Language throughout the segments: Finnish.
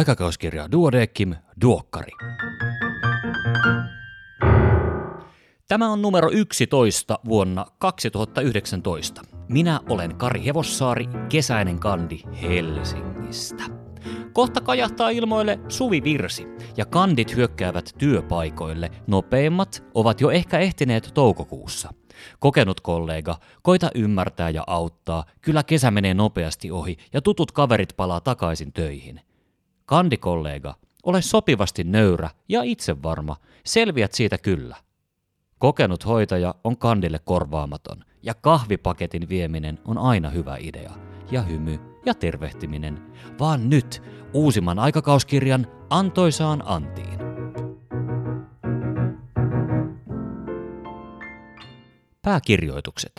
Aikakauskirja Duodekim Duokkari. Tämä on numero 11 vuonna 2019. Minä olen Kari Hevossaari, kesäinen kandi Helsingistä. Kohta kajahtaa ilmoille Suvi Virsi ja kandit hyökkäävät työpaikoille. Nopeimmat ovat jo ehkä ehtineet toukokuussa. Kokenut kollega, koita ymmärtää ja auttaa, kyllä kesä menee nopeasti ohi ja tutut kaverit palaa takaisin töihin. Kandikollega, ole sopivasti nöyrä ja itsevarma, selviät siitä kyllä. Kokenut hoitaja on kandille korvaamaton ja kahvipaketin vieminen on aina hyvä idea. Ja hymy ja tervehtiminen, vaan nyt uusimman aikakauskirjan antoisaan antiin. Pääkirjoitukset.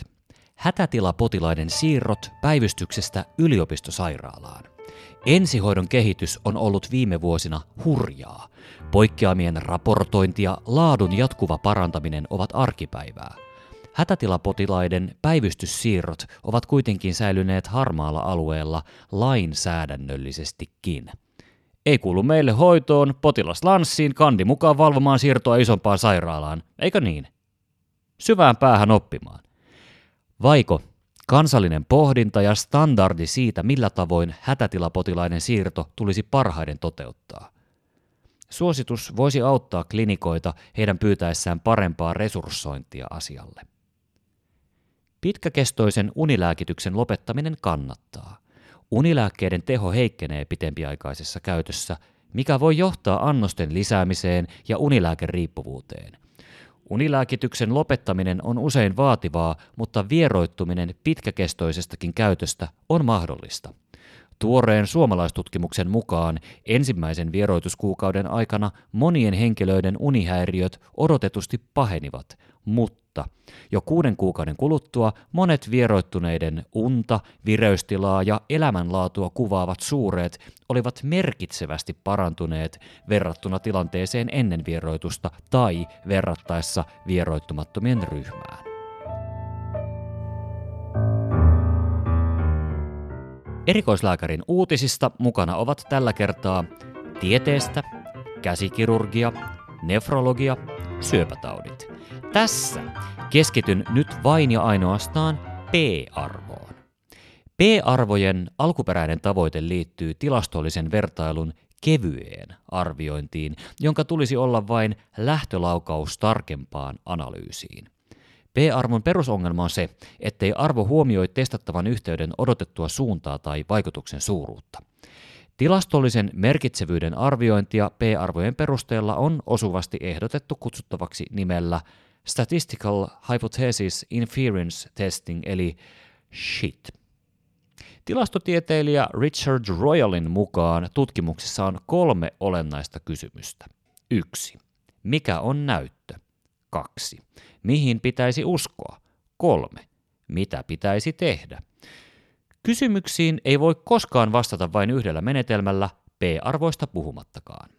Hätätilapotilaiden siirrot päivystyksestä yliopistosairaalaan. Ensihoidon kehitys on ollut viime vuosina hurjaa. Poikkeamien raportointi ja laadun jatkuva parantaminen ovat arkipäivää. Hätätilapotilaiden päivystyssiirrot ovat kuitenkin säilyneet harmaalla alueella lainsäädännöllisestikin. Ei kuulu meille hoitoon, potilas lanssiin, kandi mukaan valvomaan siirtoa isompaan sairaalaan, eikö niin? Syvään päähän oppimaan. Vaiko kansallinen pohdinta ja standardi siitä, millä tavoin hätätilapotilaiden siirto tulisi parhaiden toteuttaa. Suositus voisi auttaa klinikoita heidän pyytäessään parempaa resurssointia asialle. Pitkäkestoisen unilääkityksen lopettaminen kannattaa. Unilääkkeiden teho heikkenee pitempiaikaisessa käytössä, mikä voi johtaa annosten lisäämiseen ja unilääkeriippuvuuteen. Unilääkityksen lopettaminen on usein vaativaa, mutta vieroittuminen pitkäkestoisestakin käytöstä on mahdollista. Tuoreen suomalaistutkimuksen mukaan ensimmäisen vieroituskuukauden aikana monien henkilöiden unihäiriöt odotetusti pahenivat, mutta jo kuuden kuukauden kuluttua monet vieroittuneiden unta, vireystilaa ja elämänlaatua kuvaavat suureet olivat merkitsevästi parantuneet verrattuna tilanteeseen ennen vieroitusta tai verrattaessa vieroittumattomien ryhmään. Erikoislääkärin uutisista mukana ovat tällä kertaa tieteestä, käsikirurgia, nefrologia, syöpätaudit. Tässä keskityn nyt vain ja ainoastaan P-arvoon. P-arvojen alkuperäinen tavoite liittyy tilastollisen vertailun kevyeen arviointiin, jonka tulisi olla vain lähtölaukaus tarkempaan analyysiin. P-arvon perusongelma on se, ettei arvo huomioi testattavan yhteyden odotettua suuntaa tai vaikutuksen suuruutta. Tilastollisen merkitsevyyden arviointia P-arvojen perusteella on osuvasti ehdotettu kutsuttavaksi nimellä Statistical Hypothesis Inference Testing eli SHIT. Tilastotieteilijä Richard Royalin mukaan tutkimuksessa on kolme olennaista kysymystä. 1. Mikä on näyttö? 2. Mihin pitäisi uskoa? 3. Mitä pitäisi tehdä? Kysymyksiin ei voi koskaan vastata vain yhdellä menetelmällä, P-arvoista puhumattakaan.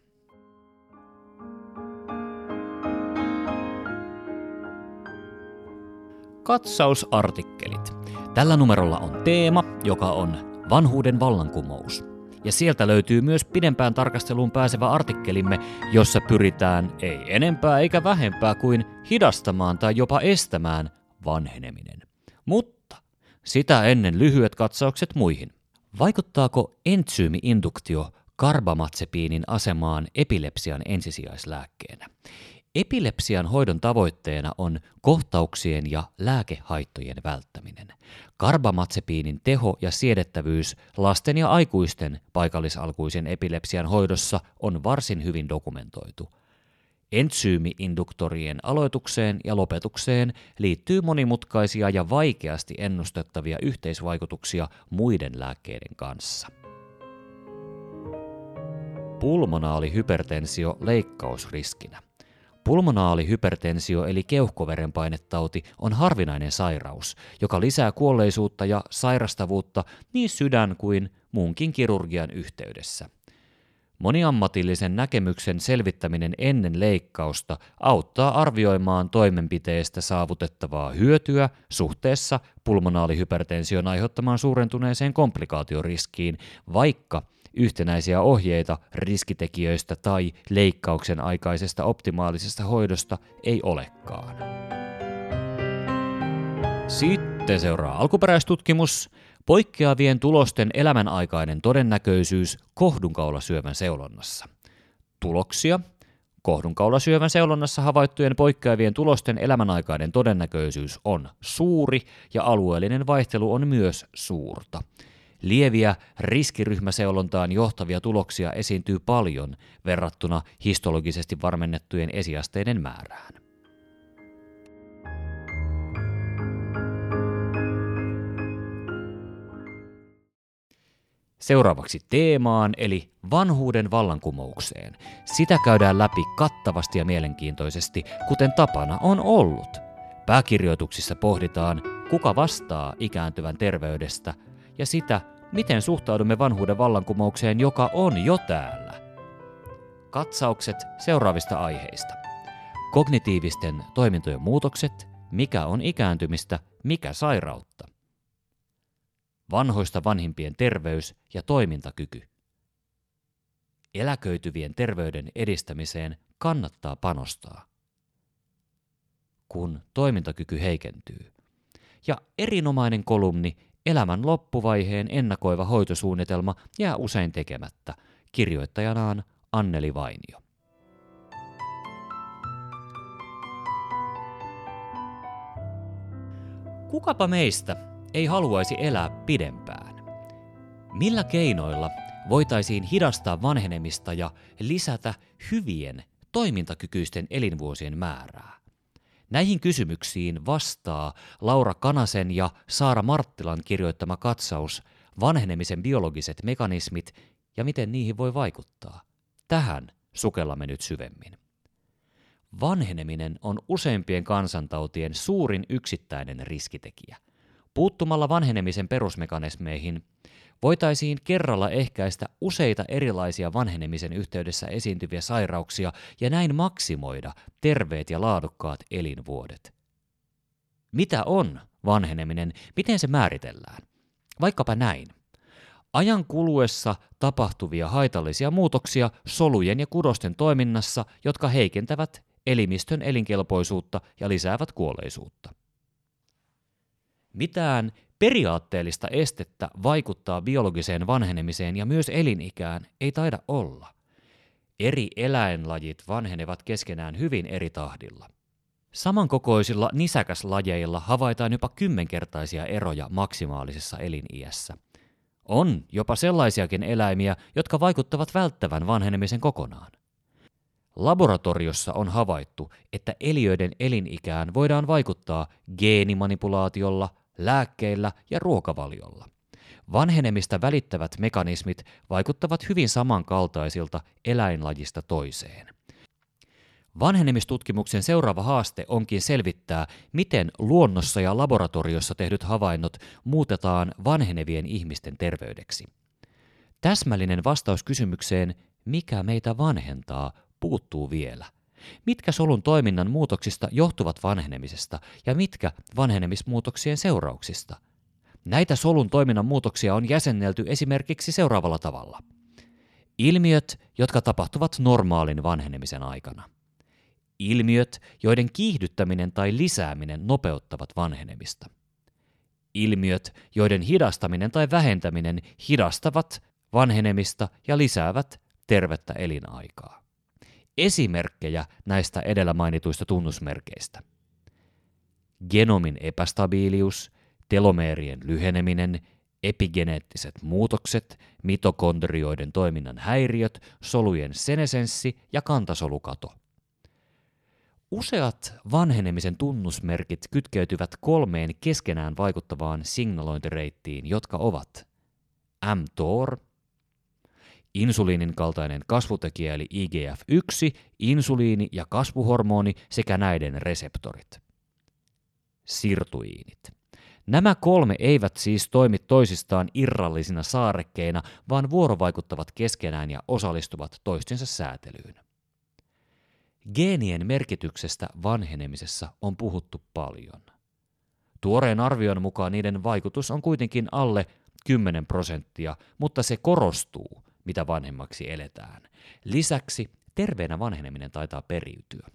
Katsausartikkelit. Tällä numerolla on teema, joka on vanhuuden vallankumous. Ja sieltä löytyy myös pidempään tarkasteluun pääsevä artikkelimme, jossa pyritään ei enempää eikä vähempää kuin hidastamaan tai jopa estämään vanheneminen. Mutta sitä ennen lyhyet katsaukset muihin. Vaikuttaako entsyymiinduktio karbamatsepiinin asemaan epilepsian ensisijaislääkkeenä? Epilepsian hoidon tavoitteena on kohtauksien ja lääkehaittojen välttäminen. Karbamatsepiinin teho ja siedettävyys lasten ja aikuisten paikallisalkuisen epilepsian hoidossa on varsin hyvin dokumentoitu. Entsyymiinduktorien aloitukseen ja lopetukseen liittyy monimutkaisia ja vaikeasti ennustettavia yhteisvaikutuksia muiden lääkkeiden kanssa. Pulmonaalihypertensio leikkausriskinä. Pulmonaalihypertensio eli keuhkoverenpainetauti on harvinainen sairaus, joka lisää kuolleisuutta ja sairastavuutta niin sydän kuin muunkin kirurgian yhteydessä. Moniammatillisen näkemyksen selvittäminen ennen leikkausta auttaa arvioimaan toimenpiteestä saavutettavaa hyötyä suhteessa pulmonaalihypertension aiheuttamaan suurentuneeseen komplikaatioriskiin, vaikka yhtenäisiä ohjeita riskitekijöistä tai leikkauksen aikaisesta optimaalisesta hoidosta ei olekaan. Sitten seuraa alkuperäistutkimus, poikkeavien tulosten elämänaikainen todennäköisyys kohdunkaulasyövän seulonnassa. Tuloksia – Kohdunkaulasyövän seulonnassa havaittujen poikkeavien tulosten elämänaikainen todennäköisyys on suuri ja alueellinen vaihtelu on myös suurta. Lieviä riskiryhmäseulontaan johtavia tuloksia esiintyy paljon verrattuna histologisesti varmennettujen esiasteiden määrään. Seuraavaksi teemaan, eli vanhuuden vallankumoukseen. Sitä käydään läpi kattavasti ja mielenkiintoisesti, kuten tapana on ollut. Pääkirjoituksissa pohditaan, kuka vastaa ikääntyvän terveydestä ja sitä, miten suhtaudumme vanhuuden vallankumoukseen, joka on jo täällä. Katsaukset seuraavista aiheista. Kognitiivisten toimintojen muutokset, mikä on ikääntymistä, mikä sairautta vanhoista vanhimpien terveys ja toimintakyky. Eläköityvien terveyden edistämiseen kannattaa panostaa, kun toimintakyky heikentyy. Ja erinomainen kolumni Elämän loppuvaiheen ennakoiva hoitosuunnitelma jää usein tekemättä, kirjoittajanaan Anneli Vainio. Kukapa meistä ei haluaisi elää pidempään. Millä keinoilla voitaisiin hidastaa vanhenemista ja lisätä hyvien, toimintakykyisten elinvuosien määrää? Näihin kysymyksiin vastaa Laura Kanasen ja Saara Marttilan kirjoittama katsaus Vanhenemisen biologiset mekanismit ja miten niihin voi vaikuttaa. Tähän sukellamme nyt syvemmin. Vanheneminen on useimpien kansantautien suurin yksittäinen riskitekijä – Puuttumalla vanhenemisen perusmekanismeihin voitaisiin kerralla ehkäistä useita erilaisia vanhenemisen yhteydessä esiintyviä sairauksia ja näin maksimoida terveet ja laadukkaat elinvuodet. Mitä on vanheneminen? Miten se määritellään? Vaikkapa näin. Ajan kuluessa tapahtuvia haitallisia muutoksia solujen ja kudosten toiminnassa, jotka heikentävät elimistön elinkelpoisuutta ja lisäävät kuolleisuutta. Mitään periaatteellista estettä vaikuttaa biologiseen vanhenemiseen ja myös elinikään ei taida olla. Eri eläinlajit vanhenevat keskenään hyvin eri tahdilla. Samankokoisilla nisäkäslajeilla havaitaan jopa kymmenkertaisia eroja maksimaalisessa eliniässä. On jopa sellaisiakin eläimiä, jotka vaikuttavat välttävän vanhenemisen kokonaan. Laboratoriossa on havaittu, että eliöiden elinikään voidaan vaikuttaa geenimanipulaatiolla, lääkkeillä ja ruokavaliolla. Vanhenemista välittävät mekanismit vaikuttavat hyvin samankaltaisilta eläinlajista toiseen. Vanhenemistutkimuksen seuraava haaste onkin selvittää, miten luonnossa ja laboratoriossa tehdyt havainnot muutetaan vanhenevien ihmisten terveydeksi. Täsmällinen vastaus kysymykseen, mikä meitä vanhentaa, puuttuu vielä. Mitkä solun toiminnan muutoksista johtuvat vanhenemisesta ja mitkä vanhenemismuutoksien seurauksista? Näitä solun toiminnan muutoksia on jäsennelty esimerkiksi seuraavalla tavalla. Ilmiöt, jotka tapahtuvat normaalin vanhenemisen aikana. Ilmiöt, joiden kiihdyttäminen tai lisääminen nopeuttavat vanhenemista. Ilmiöt, joiden hidastaminen tai vähentäminen hidastavat vanhenemista ja lisäävät tervettä elinaikaa esimerkkejä näistä edellä mainituista tunnusmerkeistä. Genomin epästabiilius, telomeerien lyheneminen, epigeneettiset muutokset, mitokondrioiden toiminnan häiriöt, solujen senesenssi ja kantasolukato. Useat vanhenemisen tunnusmerkit kytkeytyvät kolmeen keskenään vaikuttavaan signalointireittiin, jotka ovat mTOR, insuliinin kaltainen kasvutekijä eli IGF-1, insuliini ja kasvuhormoni sekä näiden reseptorit. Sirtuiinit. Nämä kolme eivät siis toimi toisistaan irrallisina saarekkeina, vaan vuorovaikuttavat keskenään ja osallistuvat toistensa säätelyyn. Geenien merkityksestä vanhenemisessa on puhuttu paljon. Tuoreen arvion mukaan niiden vaikutus on kuitenkin alle 10 prosenttia, mutta se korostuu mitä vanhemmaksi eletään. Lisäksi terveenä vanheneminen taitaa periytyä.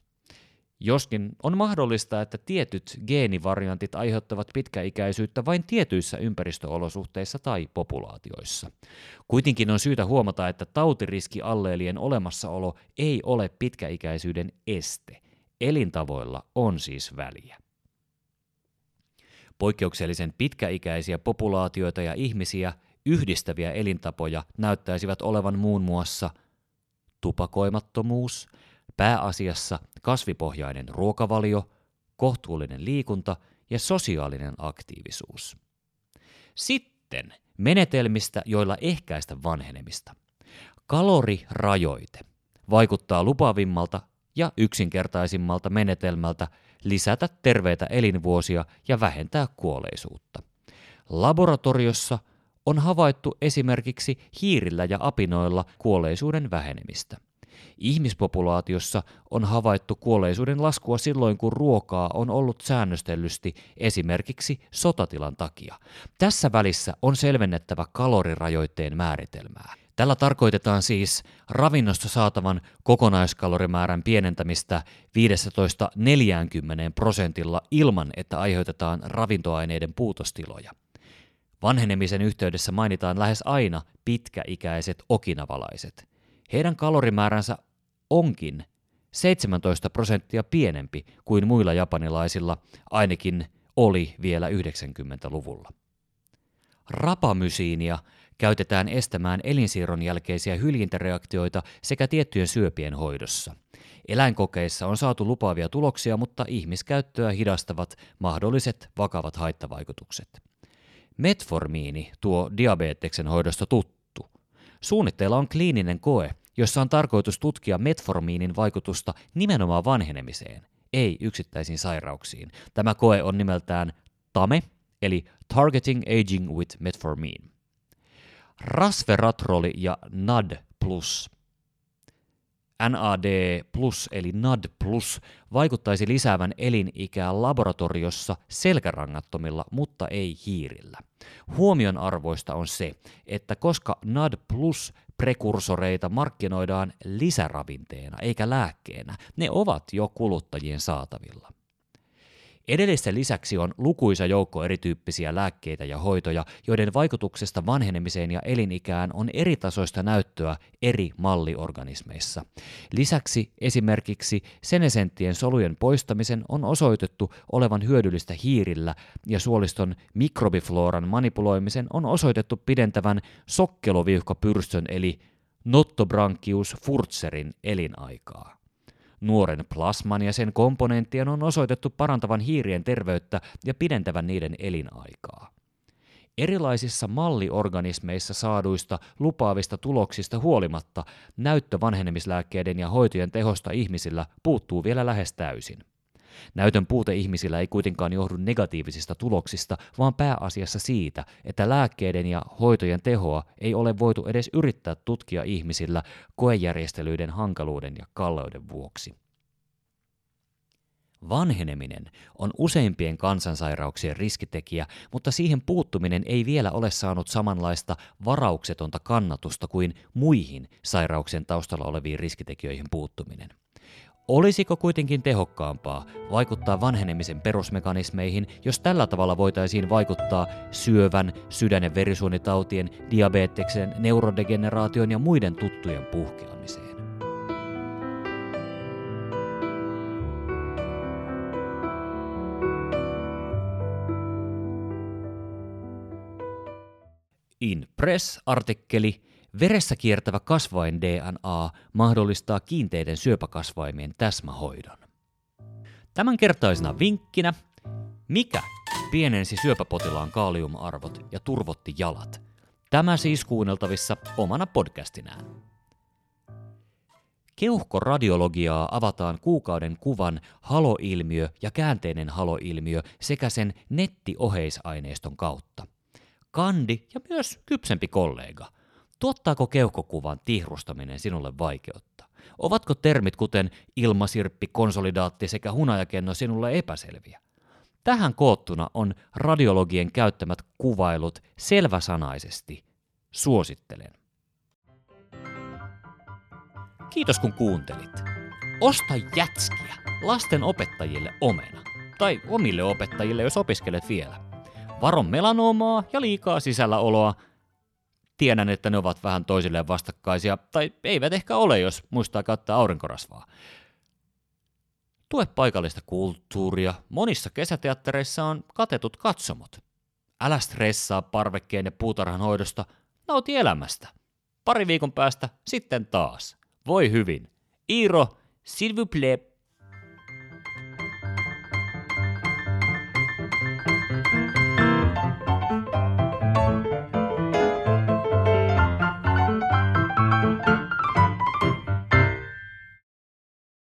Joskin on mahdollista, että tietyt geenivariantit aiheuttavat pitkäikäisyyttä vain tietyissä ympäristöolosuhteissa tai populaatioissa. Kuitenkin on syytä huomata, että tautiriskialleelien olemassaolo ei ole pitkäikäisyyden este. Elintavoilla on siis väliä. Poikkeuksellisen pitkäikäisiä populaatioita ja ihmisiä yhdistäviä elintapoja näyttäisivät olevan muun muassa tupakoimattomuus, pääasiassa kasvipohjainen ruokavalio, kohtuullinen liikunta ja sosiaalinen aktiivisuus. Sitten menetelmistä, joilla ehkäistä vanhenemista. Kalorirajoite vaikuttaa lupavimmalta ja yksinkertaisimmalta menetelmältä lisätä terveitä elinvuosia ja vähentää kuolleisuutta. Laboratoriossa on havaittu esimerkiksi hiirillä ja apinoilla kuolleisuuden vähenemistä. Ihmispopulaatiossa on havaittu kuolleisuuden laskua silloin, kun ruokaa on ollut säännöstellysti esimerkiksi sotatilan takia. Tässä välissä on selvennettävä kalorirajoitteen määritelmää. Tällä tarkoitetaan siis ravinnosta saatavan kokonaiskaloриmäärän pienentämistä 15-40 prosentilla ilman, että aiheutetaan ravintoaineiden puutostiloja. Vanhenemisen yhteydessä mainitaan lähes aina pitkäikäiset okinavalaiset. Heidän kalorimääränsä onkin 17 prosenttia pienempi kuin muilla japanilaisilla, ainakin oli vielä 90-luvulla. Rapamysiinia käytetään estämään elinsiirron jälkeisiä hyljintäreaktioita sekä tiettyjen syöpien hoidossa. Eläinkokeissa on saatu lupaavia tuloksia, mutta ihmiskäyttöä hidastavat mahdolliset vakavat haittavaikutukset. Metformiini tuo diabeteksen hoidosta tuttu. Suunnitteilla on kliininen koe, jossa on tarkoitus tutkia metformiinin vaikutusta nimenomaan vanhenemiseen, ei yksittäisiin sairauksiin. Tämä koe on nimeltään TAME, eli Targeting Aging with Metformin. Rasveratroli ja NAD plus NAD eli NAD vaikuttaisi lisäävän elinikää laboratoriossa selkärangattomilla, mutta ei hiirillä. Huomion arvoista on se, että koska NAD prekursoreita markkinoidaan lisäravinteena eikä lääkkeenä, ne ovat jo kuluttajien saatavilla. Edellisten lisäksi on lukuisa joukko erityyppisiä lääkkeitä ja hoitoja, joiden vaikutuksesta vanhenemiseen ja elinikään on eritasoista näyttöä eri malliorganismeissa. Lisäksi esimerkiksi senesenttien solujen poistamisen on osoitettu olevan hyödyllistä hiirillä ja suoliston mikrobifloran manipuloimisen on osoitettu pidentävän sokkeloviuhkapyrstön eli Nottobranchius furzerin elinaikaa. Nuoren plasman ja sen komponenttien on osoitettu parantavan hiirien terveyttä ja pidentävän niiden elinaikaa. Erilaisissa malliorganismeissa saaduista lupaavista tuloksista huolimatta näyttö vanhenemislääkkeiden ja hoitojen tehosta ihmisillä puuttuu vielä lähes täysin. Näytön puute ihmisillä ei kuitenkaan johdu negatiivisista tuloksista, vaan pääasiassa siitä, että lääkkeiden ja hoitojen tehoa ei ole voitu edes yrittää tutkia ihmisillä koejärjestelyiden hankaluuden ja kalleuden vuoksi. Vanheneminen on useimpien kansansairauksien riskitekijä, mutta siihen puuttuminen ei vielä ole saanut samanlaista varauksetonta kannatusta kuin muihin sairauksien taustalla oleviin riskitekijöihin puuttuminen. Olisiko kuitenkin tehokkaampaa vaikuttaa vanhenemisen perusmekanismeihin, jos tällä tavalla voitaisiin vaikuttaa syövän, sydän- ja verisuonitautien, diabeteksen, neurodegeneraation ja muiden tuttujen puhkeamiseen? In Press-artikkeli Veressä kiertävä kasvain DNA mahdollistaa kiinteiden syöpäkasvaimien täsmähoidon. Tämän kertaisena vinkkinä, mikä pienensi syöpäpotilaan kaaliumarvot ja turvotti jalat. Tämä siis kuunneltavissa omana podcastinään. Keuhkoradiologiaa avataan kuukauden kuvan haloilmiö ja käänteinen haloilmiö sekä sen nettioheisaineiston kautta. Kandi ja myös kypsempi kollega – Tuottaako keuhkokuvan tihrustaminen sinulle vaikeutta? Ovatko termit kuten ilmasirppi, konsolidaatti sekä hunajakenno sinulle epäselviä? Tähän koottuna on radiologien käyttämät kuvailut selväsanaisesti. Suosittelen. Kiitos kun kuuntelit. Osta jätskiä lasten opettajille omena. Tai omille opettajille, jos opiskelet vielä. Varon melanoomaa ja liikaa sisälläoloa. Tiedän, että ne ovat vähän toisilleen vastakkaisia, tai eivät ehkä ole, jos muistaa käyttää aurinkorasvaa. Tue paikallista kulttuuria. Monissa kesäteattereissa on katetut katsomot. Älä stressaa parvekkeen ja puutarhan hoidosta. Nauti elämästä. Pari viikon päästä sitten taas. Voi hyvin. Iiro, s'il vous plaît.